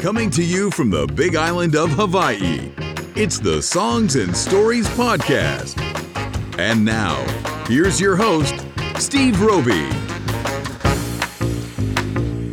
Coming to you from the big island of Hawaii, it's the Songs and Stories Podcast. And now, here's your host, Steve Roby.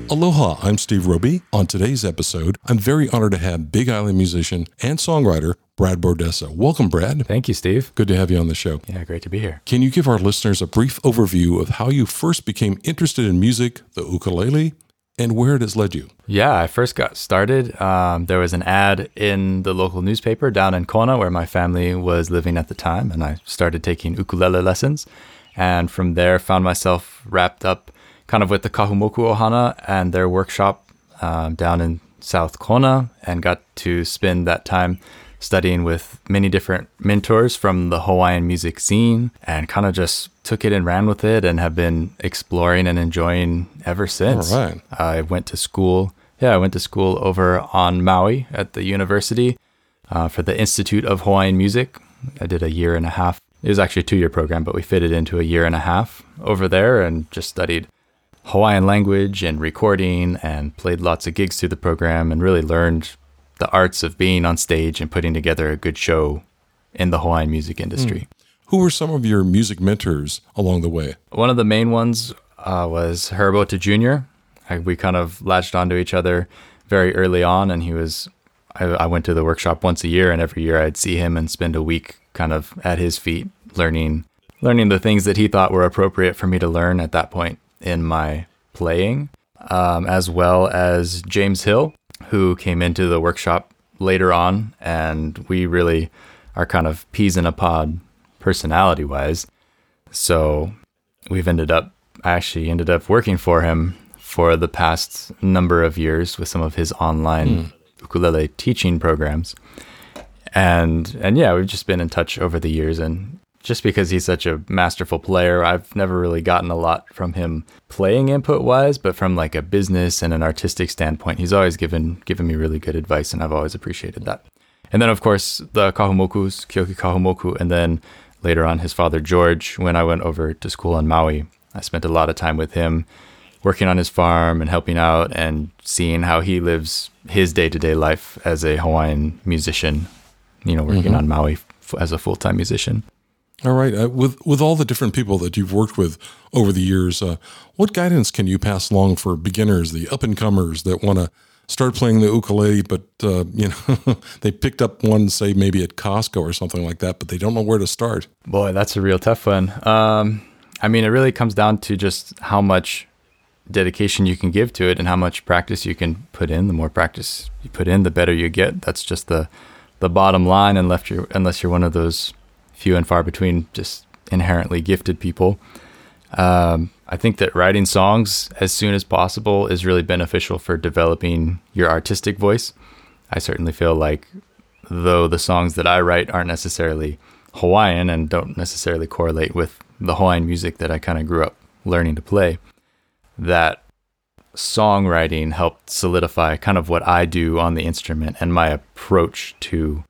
Aloha, I'm Steve Roby. On today's episode, I'm very honored to have Big Island musician and songwriter Brad Bordessa. Welcome, Brad. Thank you, Steve. Good to have you on the show. Yeah, great to be here. Can you give our listeners a brief overview of how you first became interested in music, the ukulele, and where it has led you? Yeah, I first got started. Um, there was an ad in the local newspaper down in Kona where my family was living at the time, and I started taking ukulele lessons. And from there, found myself wrapped up kind of with the Kahumoku Ohana and their workshop um, down in South Kona, and got to spend that time studying with many different mentors from the Hawaiian music scene and kind of just took it and ran with it and have been exploring and enjoying ever since. All right. I went to school. Yeah, I went to school over on Maui at the university uh, for the Institute of Hawaiian Music. I did a year and a half. It was actually a two year program, but we fitted into a year and a half over there and just studied Hawaiian language and recording and played lots of gigs through the program and really learned the arts of being on stage and putting together a good show in the Hawaiian music industry. Who were some of your music mentors along the way? One of the main ones uh, was Herb Ohta Jr. I, we kind of latched onto each other very early on, and he was. I, I went to the workshop once a year, and every year I'd see him and spend a week kind of at his feet, learning, learning the things that he thought were appropriate for me to learn at that point in my playing, um, as well as James Hill, who came into the workshop later on, and we really are kind of peas in a pod personality wise. So we've ended up I actually ended up working for him for the past number of years with some of his online hmm. ukulele teaching programs. And and yeah, we've just been in touch over the years and just because he's such a masterful player, I've never really gotten a lot from him playing input wise, but from like a business and an artistic standpoint, he's always given given me really good advice and I've always appreciated that. And then of course the Kahumokus, Keoki Kahumoku, and then later on his father George, when I went over to school on Maui, I spent a lot of time with him working on his farm and helping out and seeing how he lives his day-to-day life as a Hawaiian musician, you know, working mm-hmm. on Maui as a full-time musician. All right. Uh, with with all the different people that you've worked with over the years, uh, what guidance can you pass along for beginners, the up and comers that want to start playing the ukulele, but uh, you know they picked up one, say maybe at Costco or something like that, but they don't know where to start. Boy, that's a real tough one. Um, I mean, it really comes down to just how much dedication you can give to it and how much practice you can put in. The more practice you put in, the better you get. That's just the the bottom line. Unless you're unless you're one of those few and far between, just inherently gifted people. Um, I think that writing songs as soon as possible is really beneficial for developing your artistic voice. I certainly feel like, though the songs that I write aren't necessarily Hawaiian and don't necessarily correlate with the Hawaiian music that I kind of grew up learning to play, that songwriting helped solidify kind of what I do on the instrument and my approach to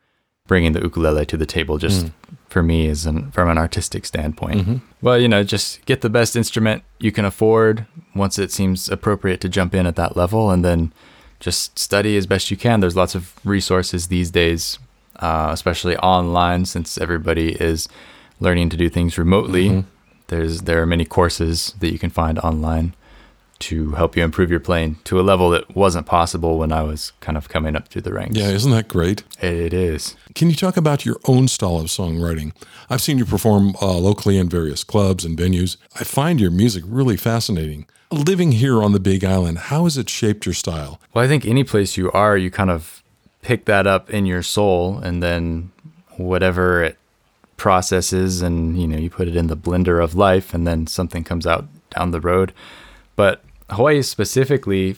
bringing the ukulele to the table just for me is an, from an artistic standpoint. Well, you know, just get the best instrument you can afford once it seems appropriate to jump in at that level and then just study as best you can. There's lots of resources these days, uh, especially online since everybody is learning to do things remotely. There's there are many courses that you can find online to help you improve your playing to a level that wasn't possible when I was kind of coming up through the ranks. Yeah, isn't that great? It is. Can you talk about your own style of songwriting? I've seen you perform uh, locally in various clubs and venues. I find your music really fascinating. Living here on the Big Island, how has it shaped your style? Well, I think any place you are, you kind of pick that up in your soul and then whatever it processes and you know, you put it in the blender of life and then something comes out down the road. But Hawaii specifically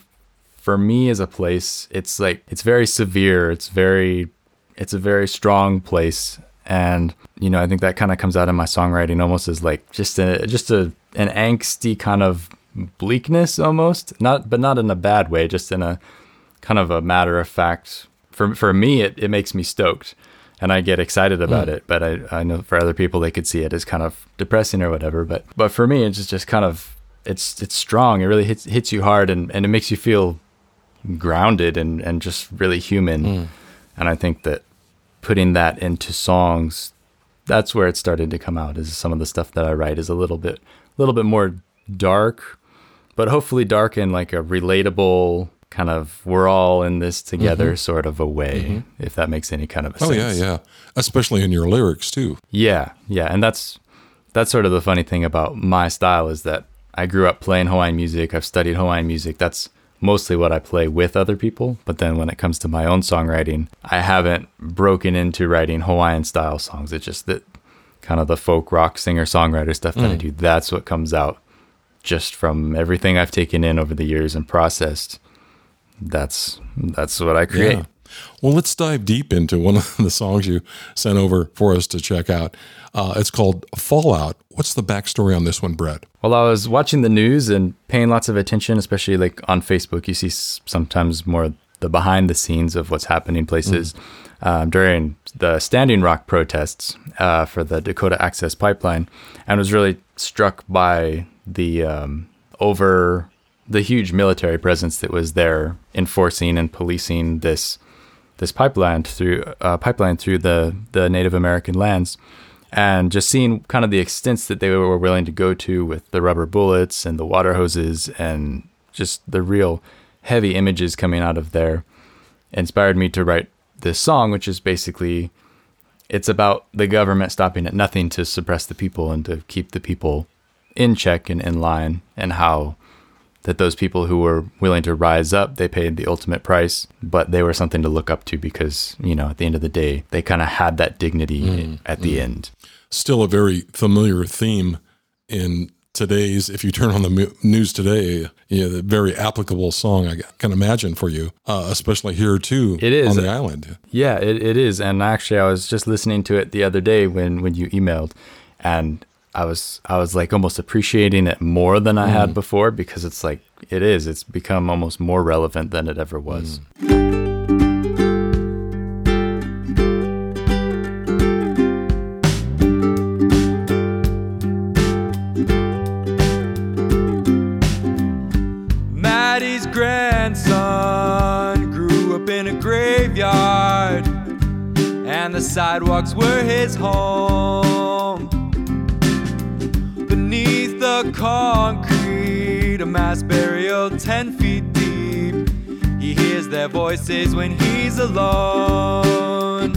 for me as a place, it's like it's very severe. It's very it's a very strong place and you know, I think that kind of comes out in my songwriting almost as like just a just a an angsty kind of bleakness almost. Not but not in a bad way, just in a kind of a matter of fact. For for me it, it makes me stoked and I get excited about mm. it. But I, I know for other people they could see it as kind of depressing or whatever. But but for me it's just, just kind of it's it's strong. It really hits hits you hard and, and it makes you feel grounded and, and just really human. Mm. And I think that putting that into songs, that's where it started to come out. Is some of the stuff that I write is a little bit, a little bit more dark, but hopefully dark in like a relatable kind of we're all in this together sort of a way, if that makes any kind of a Mm-hmm. Oh yeah, yeah. Especially in your lyrics too. Yeah, yeah, and that's that's sort of the funny thing about my style is that I grew up playing Hawaiian music. I've studied Hawaiian music. That's mostly what I play with other people. But then when it comes to my own songwriting, I haven't broken into writing Hawaiian style songs. It's just that kind of the folk rock singer songwriter stuff that I mm. do. That's what comes out just from everything I've taken in over the years and processed. That's that's what I create. Yeah. Well, let's dive deep into one of the songs you sent over for us to check out. Uh, it's called Fallout. What's the backstory on this one, Brett? Well, I was watching the news and paying lots of attention, especially like on Facebook. You see sometimes more the behind the scenes of what's happening places um, during the Standing Rock protests uh, for the Dakota Access Pipeline, and was really struck by the um, over the huge military presence that was there enforcing and policing this this pipeline through uh, pipeline through the the Native American lands, and just seeing kind of the extents that they were willing to go to with the rubber bullets and the water hoses and just the real heavy images coming out of there inspired me to write this song, which is basically it's about the government stopping at nothing to suppress the people and to keep the people in check and in line, and how that those people who were willing to rise up, they paid the ultimate price, but they were something to look up to because, you know, at the end of the day, they kind of had that dignity at the end. Still a very familiar theme in today's. If you turn on the news today, you know, the very applicable song I can imagine for you, uh, especially here too. It is. on the island. Yeah, it, it is. And actually, I was just listening to it the other day when, when you emailed, and I was I was like almost appreciating it more than I had mm. before because it's like it is. It's become almost more relevant than it ever was. Mm. Maddie's grandson grew up in a graveyard, and the sidewalks were his home. Concrete, a mass burial ten feet deep. He hears their voices when he's alone.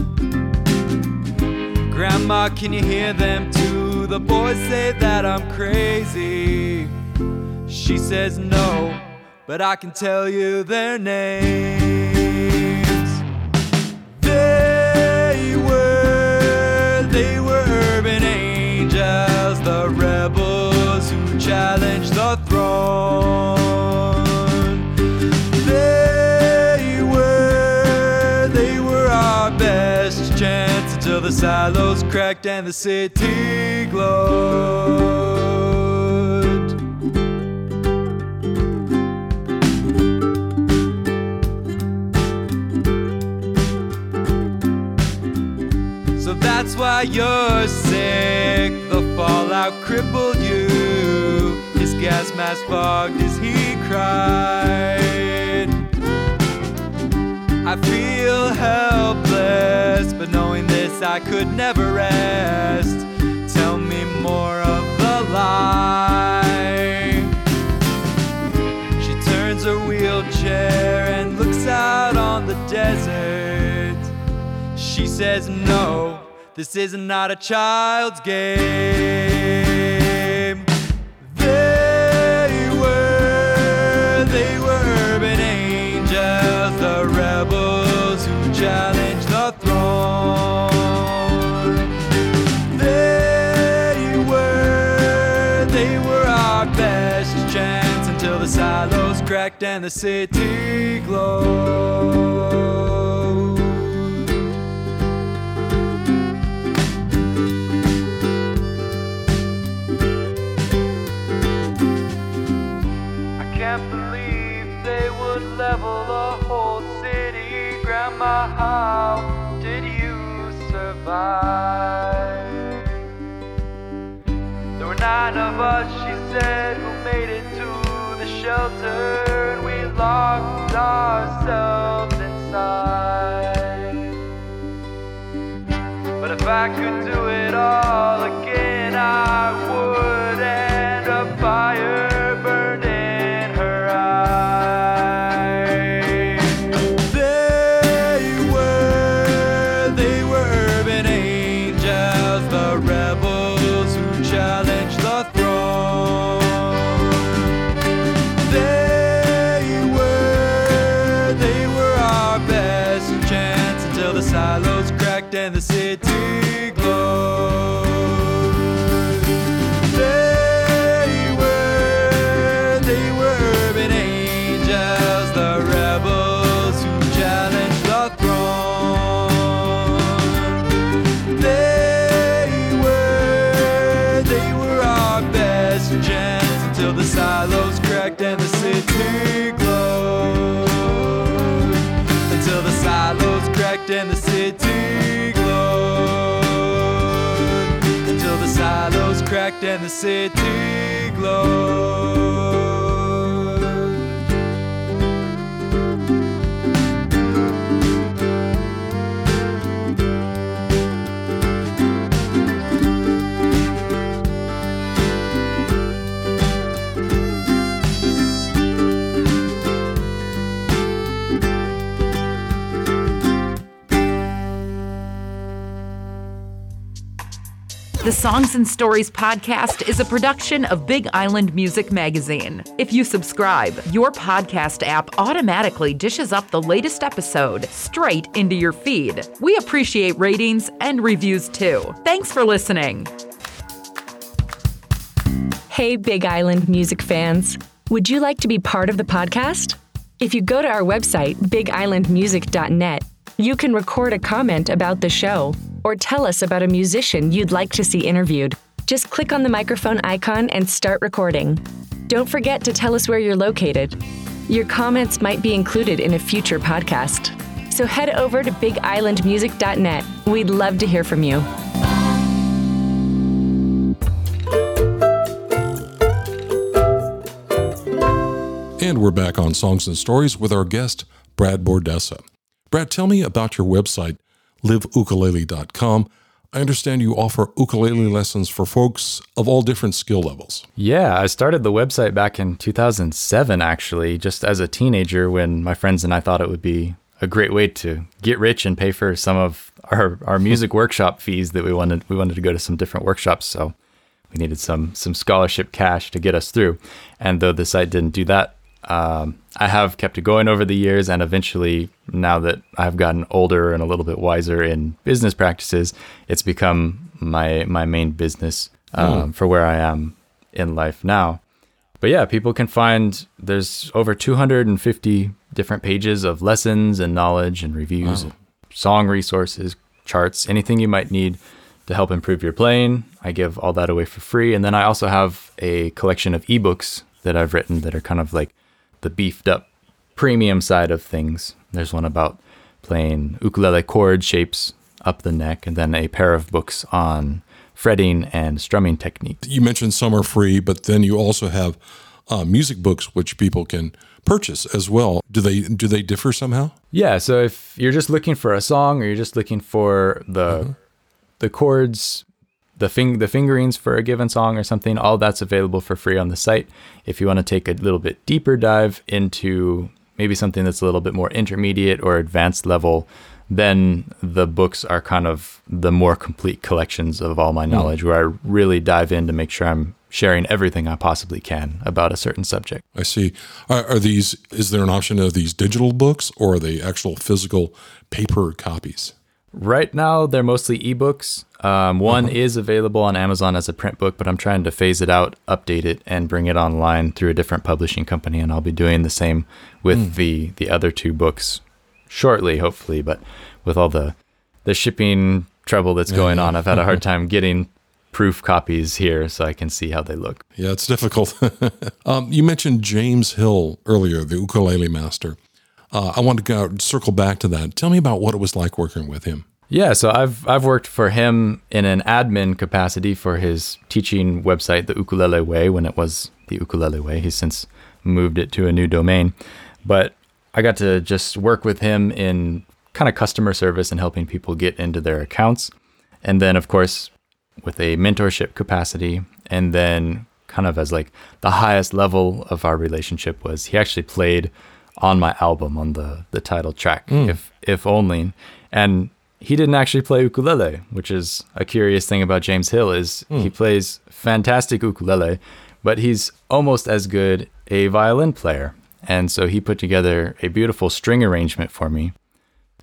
Grandma, can you hear them too? The boys say that I'm crazy. She says no, but I can tell you their names. Challenged the throne. They were, they were our best chance until the silos cracked and the city glowed. So that's why you're sick. The fallout crippled gas mask fogged as he cried. I feel helpless, but knowing this, I could never rest. Tell me more of the lie. She turns her wheelchair and looks out on the desert. She says, No, this is not a child's game. Cracked and the city glowed. I can't believe they would level the whole city. Grandma, how did you survive? There were nine of us, she said, who made it to the shelter. and We locked ourselves inside. But if I could do it all again, city glowed. The Songs and Stories podcast is a production of Big Island Music Magazine. If you subscribe, your podcast app automatically dishes up the latest episode straight into your feed. We appreciate ratings and reviews too. Thanks for listening. Hey, Big Island music fans. Would you like to be part of the podcast? If you go to our website, bigislandmusic.net, you can record a comment about the show or tell us about a musician you'd like to see interviewed. Just click on the microphone icon and start recording. Don't forget to tell us where you're located. Your comments might be included in a future podcast. So head over to bigislandmusic.net. We'd love to hear from you. And we're back on Songs and Stories with our guest, Brad Bordessa. Brad, tell me about your website, liveukulele.com. I understand you offer ukulele lessons for folks of all different skill levels. Yeah, I started the website back in 2007, actually, just as a teenager when my friends and I thought it would be a great way to get rich and pay for some of our, our music workshop fees that we wanted. We wanted to go to some different workshops, so we needed some some scholarship cash to get us through. And though the site didn't do that, um, I have kept it going over the years, and eventually, now that I've gotten older and a little bit wiser in business practices, it's become my my main business um, for where I am in life now. But yeah, people can find there's over 250 different pages of lessons and knowledge and reviews, song resources, charts, anything you might need to help improve your playing. I give all that away for free, and then I also have a collection of ebooks that I've written that are kind of like the beefed up premium side of things. There's one about playing ukulele chord shapes up the neck, and then a pair of books on fretting and strumming techniques. You mentioned some are free, but then you also have uh, music books which people can purchase as well. Do they do they differ somehow? Yeah, so if you're just looking for a song or you're just looking for the the chords, the fing- the fingerings for a given song or something, all that's available for free on the site. If you want to take a little bit deeper dive into maybe something that's a little bit more intermediate or advanced level, then the books are kind of the more complete collections of all my hmm. knowledge where I really dive in to make sure I'm sharing everything I possibly can about a certain subject. I see. Are, are these? Is there an option of these digital books or are they actual physical paper copies? Right now, they're mostly ebooks. Um, one is available on Amazon as a print book, but I'm trying to phase it out, update it, and bring it online through a different publishing company. And I'll be doing the same with the the other two books shortly, hopefully. But with all the the shipping trouble that's going on, I've had a hard time getting proof copies here so I can see how they look. Yeah, it's difficult. um, you mentioned James Hill earlier, the ukulele master. Uh, I want to go circle back to that. Tell me about what it was like working with him. Yeah, so I've I've worked for him in an admin capacity for his teaching website, the Ukulele Way, when it was the Ukulele Way. He's since moved it to a new domain. But I got to just work with him in kind of customer service and helping people get into their accounts. And then, of course, with a mentorship capacity. And then, kind of as like the highest level of our relationship was he actually played on my album on the the title track, if if only. And he didn't actually play ukulele, which is a curious thing about James Hill is he plays fantastic ukulele, but he's almost as good a violin player. And so he put together a beautiful string arrangement for me.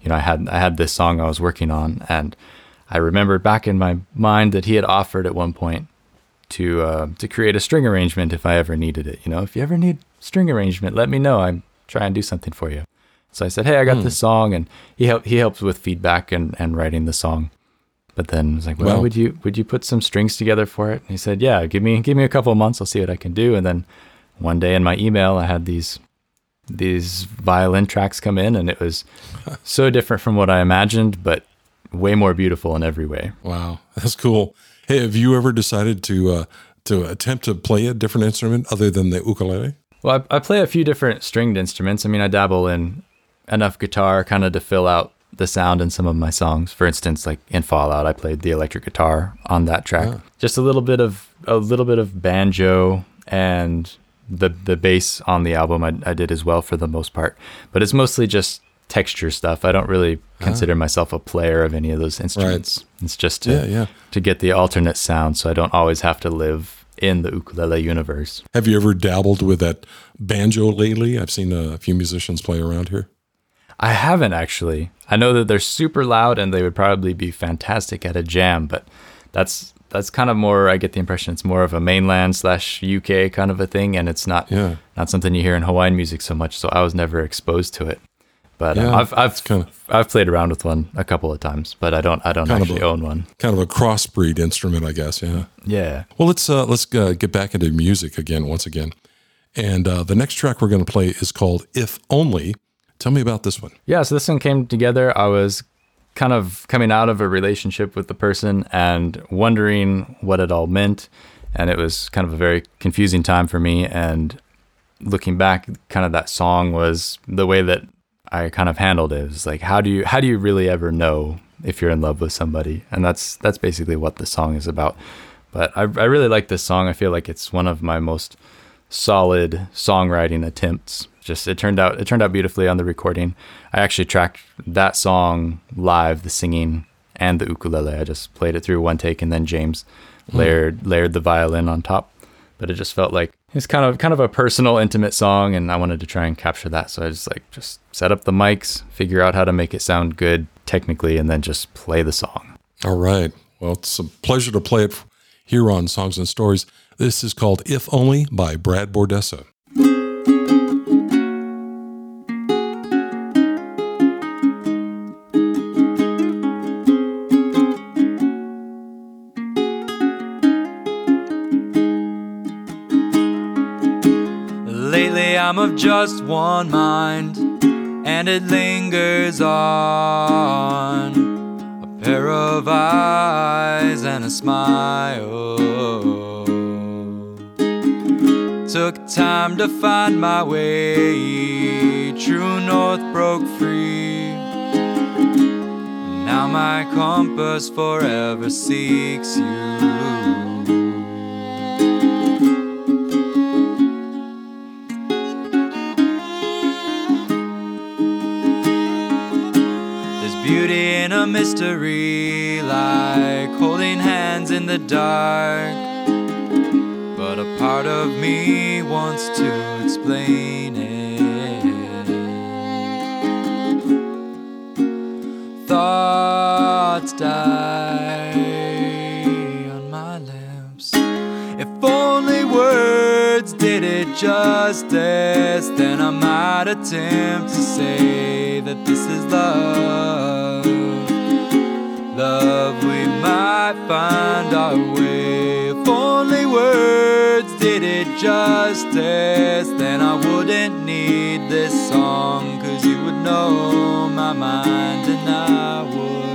You know, I had I had this song I was working on, and I remembered back in my mind that he had offered at one point to uh, to create a string arrangement if I ever needed it. You know, if you ever need string arrangement, let me know. I'm try and do something for you. So I said, hey, I got this song, and he helped he helped with feedback and, and writing the song. But then I was like, well, Wow. would you would you put some strings together for it? And he said, yeah, give me give me a couple of months, I'll see what I can do. And then one day in my email, I had these these violin tracks come in, and it was so different from what I imagined, but way more beautiful in every way. Wow, that's cool. Hey, have you ever decided to uh, to attempt to play a different instrument other than the ukulele? Well, I, I play a few different stringed instruments. I mean, I dabble in enough guitar kind of to fill out the sound in some of my songs. For instance, like in Fallout, I played the electric guitar on that track. Oh. Just a little bit of a little bit of banjo and the the bass on the album I, I did as well for the most part. But it's mostly just texture stuff. I don't really ah. consider myself a player of any of those instruments. It's just to Yeah, yeah. to get the alternate sound, so I don't always have to live in the ukulele universe. Have you ever dabbled with that banjo lately? I've seen a few musicians play around here. I haven't actually. I know that they're super loud and they would probably be fantastic at a jam, but that's that's kind of more. I get the impression it's more of a mainland slash UK kind of a thing, and it's not Yeah. not something you hear in Hawaiian music so much. So I was never exposed to it. But uh, Yeah, I've I've kinda- I've played around with one a couple of times, but I don't I don't Kind of actually a- own one. Kind of a crossbreed instrument, I guess. Yeah. Yeah. Well, let's uh, let's uh, get back into music again, once again. And uh, the next track we're going to play is called "If Only." Tell me about this one. Yeah, so this one came together. I was kind of coming out of a relationship with the person and wondering what it all meant. And it was kind of a very confusing time for me. And looking back, kind of that song was the way that I kind of handled it. It was like, how do you how do you really ever know if you're in love with somebody? And that's that's basically what the song is about. But I, I really like this song. I feel like it's one of my most solid songwriting attempts. Just it turned out it turned out beautifully on the recording. I actually tracked that song live, the singing and the ukulele. I just played it through one take and then James hmm. layered layered the violin on top. But it just felt like it's kind of kind of a personal, intimate song and I wanted to try and capture that. So I just like just set up the mics, figure out how to make it sound good technically, and then just play the song. All right. Well, it's a pleasure to play it here on Songs and Stories. This is called "If Only" by Brad Bordessa. I'm of just one mind, and it lingers on. A pair of eyes and a smile. Took time to find my way, true north broke free. Now my compass forever seeks you. Mystery, like holding hands in the dark. But a part of me wants to explain it. Thoughts die on my lips. If only words did it justice, then I might attempt to say that this is love. Love, we might find our way. If only words did it justice, then I wouldn't need this song, cause you would know my mind and I would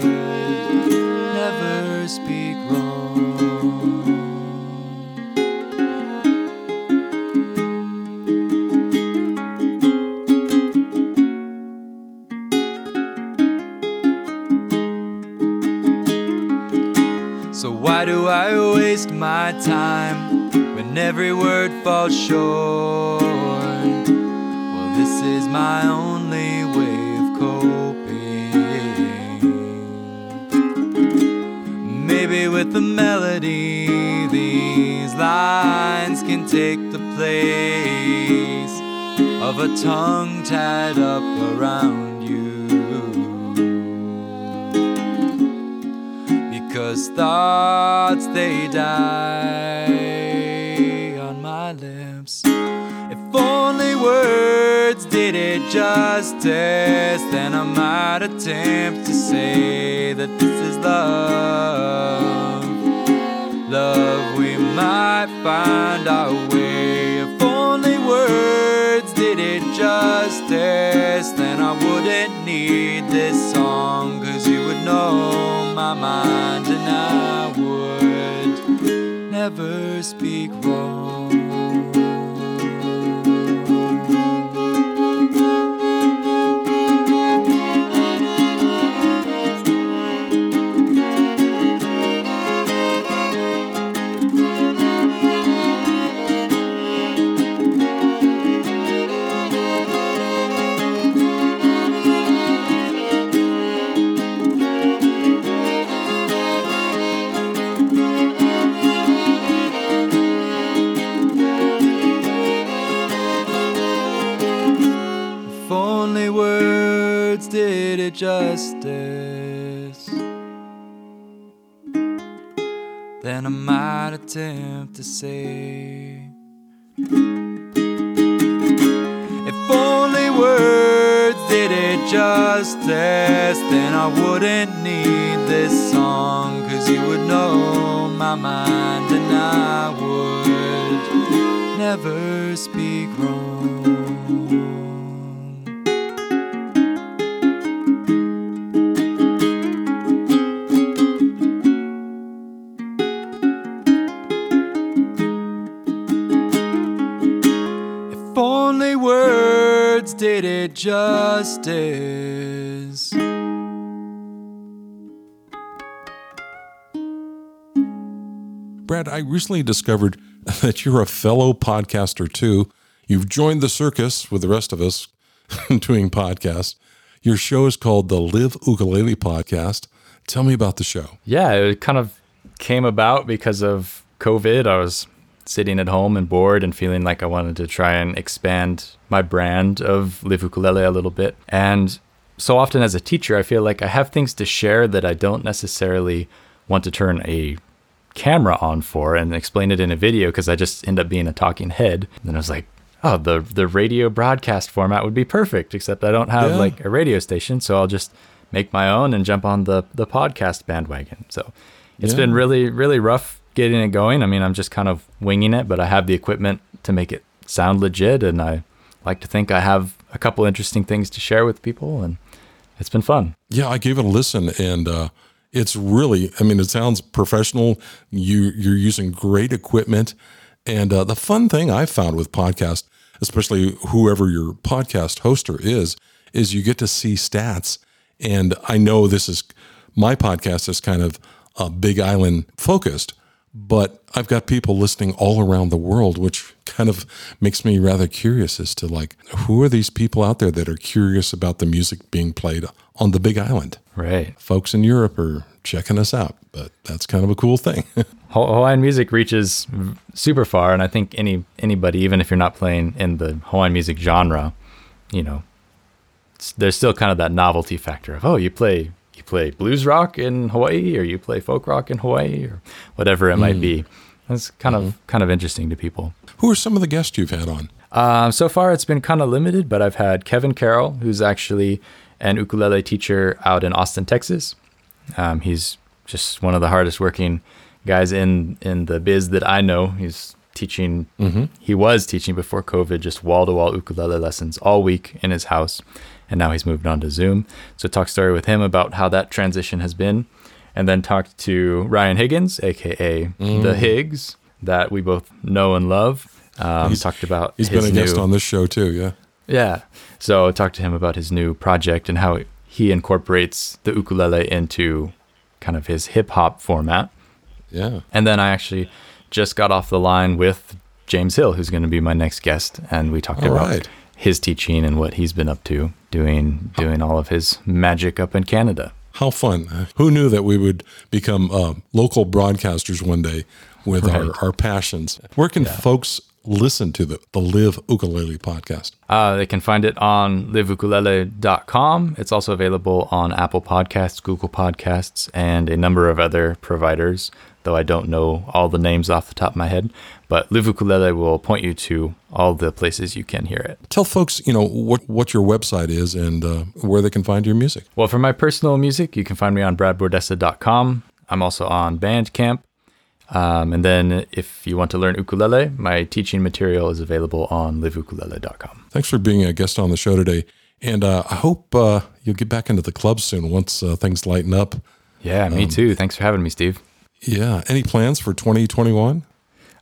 do I waste my time when every word falls short? Well, this is my only way of coping. Maybe with the melody, these lines can take the place of a tongue tied up around you. Because thoughts they die on my lips. If only words did it justice, then I might attempt to say that this is love. Love, we might find our way. If only words did it justice, then I wouldn't need this song, cause you would know my mind, and I would never speak wrong. To say. If only words did it justice, then I wouldn't need this song, cause you would know my mind and I would never speak wrong. Justice. Brad, I recently discovered that you're a fellow podcaster too. You've joined the circus with the rest of us doing podcasts. Your show is called the Live Ukulele Podcast. Tell me about the show. Yeah, it kind of came about because of COVID. I was sitting at home and bored and feeling like I wanted to try and expand my brand of Live Ukulele a little bit. And so often as a teacher, I feel like I have things to share that I don't necessarily want to turn a camera on for and explain it in a video because I just end up being a talking head. And then I was like, oh, the the radio broadcast format would be perfect, except I don't have Yeah. like a radio station, so I'll just make my own and jump on the the podcast bandwagon. So it's Yeah. been really really rough getting it going. I mean, I'm just kind of winging it, but I have the equipment to make it sound legit, and I like to think I have a couple interesting things to share with people, and it's been fun. Yeah, I gave it a listen, and uh, it's really. I mean, it sounds professional. You you're using great equipment, and uh, the fun thing I found with podcast, especially whoever your podcast hoster is, is you get to see stats. And I know this is my podcast is kind of uh, Big Island focused, but I've got people listening all around the world, which kind of makes me rather curious as to like who are these people out there that are curious about the music being played on the Big Island. Right. Folks in Europe are checking us out, but that's kind of a cool thing. Hawaiian music reaches super far, and I think any anybody, even if you're not playing in the Hawaiian music genre, you know, there's still kind of that novelty factor of oh, you play you play blues rock in Hawaii, or you play folk rock in Hawaii, or whatever it might be. That's kind of kind of interesting to people. who are some of the guests you've had on? Um, so far, it's been kind of limited, but I've had Kevin Carroll, who's actually an ukulele teacher out in Austin, Texas. Um, he's just one of the hardest working guys in in the biz that I know. He's teaching. He was teaching before COVID, just wall to wall ukulele lessons all week in his house, and now he's moved on to Zoom. So talk story with him about how that transition has been, and then talked to Ryan Higgins, aka the Higgs, that we both know and love. Um, He's- talked about He's been a guest on this show too. Yeah. yeah. So talked to him about his new project and how he incorporates the ukulele into kind of his hip hop format. Yeah. And then I actually just got off the line with James Hill, who's going to be my next guest, and we talked All about right. His teaching and what he's been up to doing doing all of his magic up in Canada. How fun. Who knew that we would become uh, local broadcasters one day with our, our passions? Where can folks listen to the, the Live Ukulele podcast? Uh, they can find it on liveukulele.com. It's also available on Apple Podcasts, Google Podcasts, and a number of other providers, though I don't know all the names off the top of my head. But Live Ukulele will point you to all the places you can hear it. Tell folks, you know, what, what your website is and uh, where they can find your music. Well, for my personal music, you can find me on bradbordessa.com. I'm also on Bandcamp. Um, and then if you want to learn ukulele, my teaching material is available on liveukulele.com. Thanks for being a guest on the show today. And uh, I hope uh, you'll get back into the club soon once uh, things lighten up. Yeah, me too. Thanks for having me, Steve. Yeah. Any plans for 2021?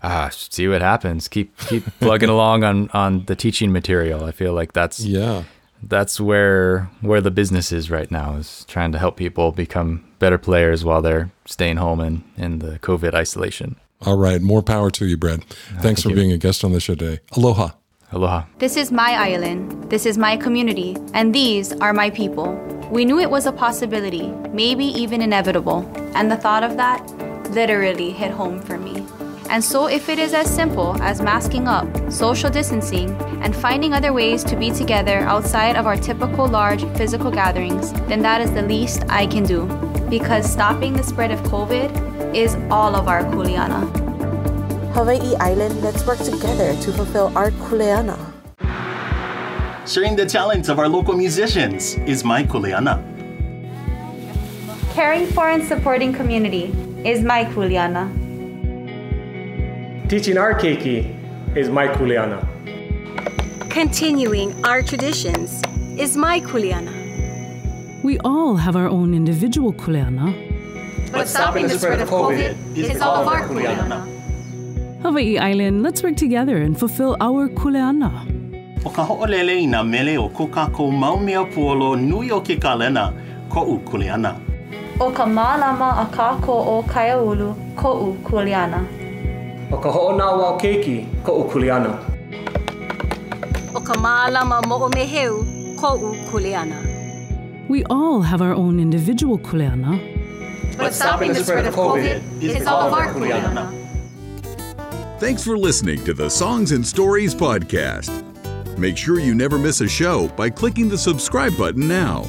Ah, see what happens. Keep keep plugging along on on the teaching material. I feel like that's Yeah. that's where where the business is right now is trying to help people become better players while they're staying home in in the COVID isolation. All right. More power to you, Brad. Thanks for you. being a guest on the show today. Aloha. Aloha. This is my island. This is my community. And these are my people. We knew it was a possibility, maybe even inevitable. And the thought of that literally hit home for me. And so, if it is as simple as masking up, social distancing, and finding other ways to be together outside of our typical large physical gatherings, then that is the least I can do. Because stopping the spread of COVID is all of our kuleana. Hawaii Island, let's work together to fulfill our kuleana. Sharing the talents of our local musicians is my kuleana. Caring for and supporting community is my kuleana. Teaching our keiki is my kuleana. Continuing our traditions is my kuleana. We all have our own individual kuleana. But stopping the spread of COVID is all of our kuleana. Hawaii Island, let's work together and fulfill our kuleana. O ka ho'olele i nā mele o ko kākou maumea puolo nui o ke kalena, ko'u kuleana. O ka mālama a kāko o Kaiaulu, ko'u kuleana. O ka ho'onawa o keiki, ko'u kuleana. O ka mālama mo'omeheu, ko'u kuleana. We all have our own individual kuleana. But stopping the spread of COVID is all of our kuleana. Thanks for listening to the Songs and Stories podcast. Make sure you never miss a show by clicking the subscribe button now.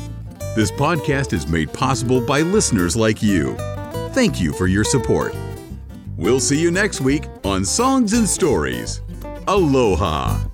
This podcast is made possible by listeners like you. Thank you for your support. We'll see you next week on Songs and Stories. Aloha.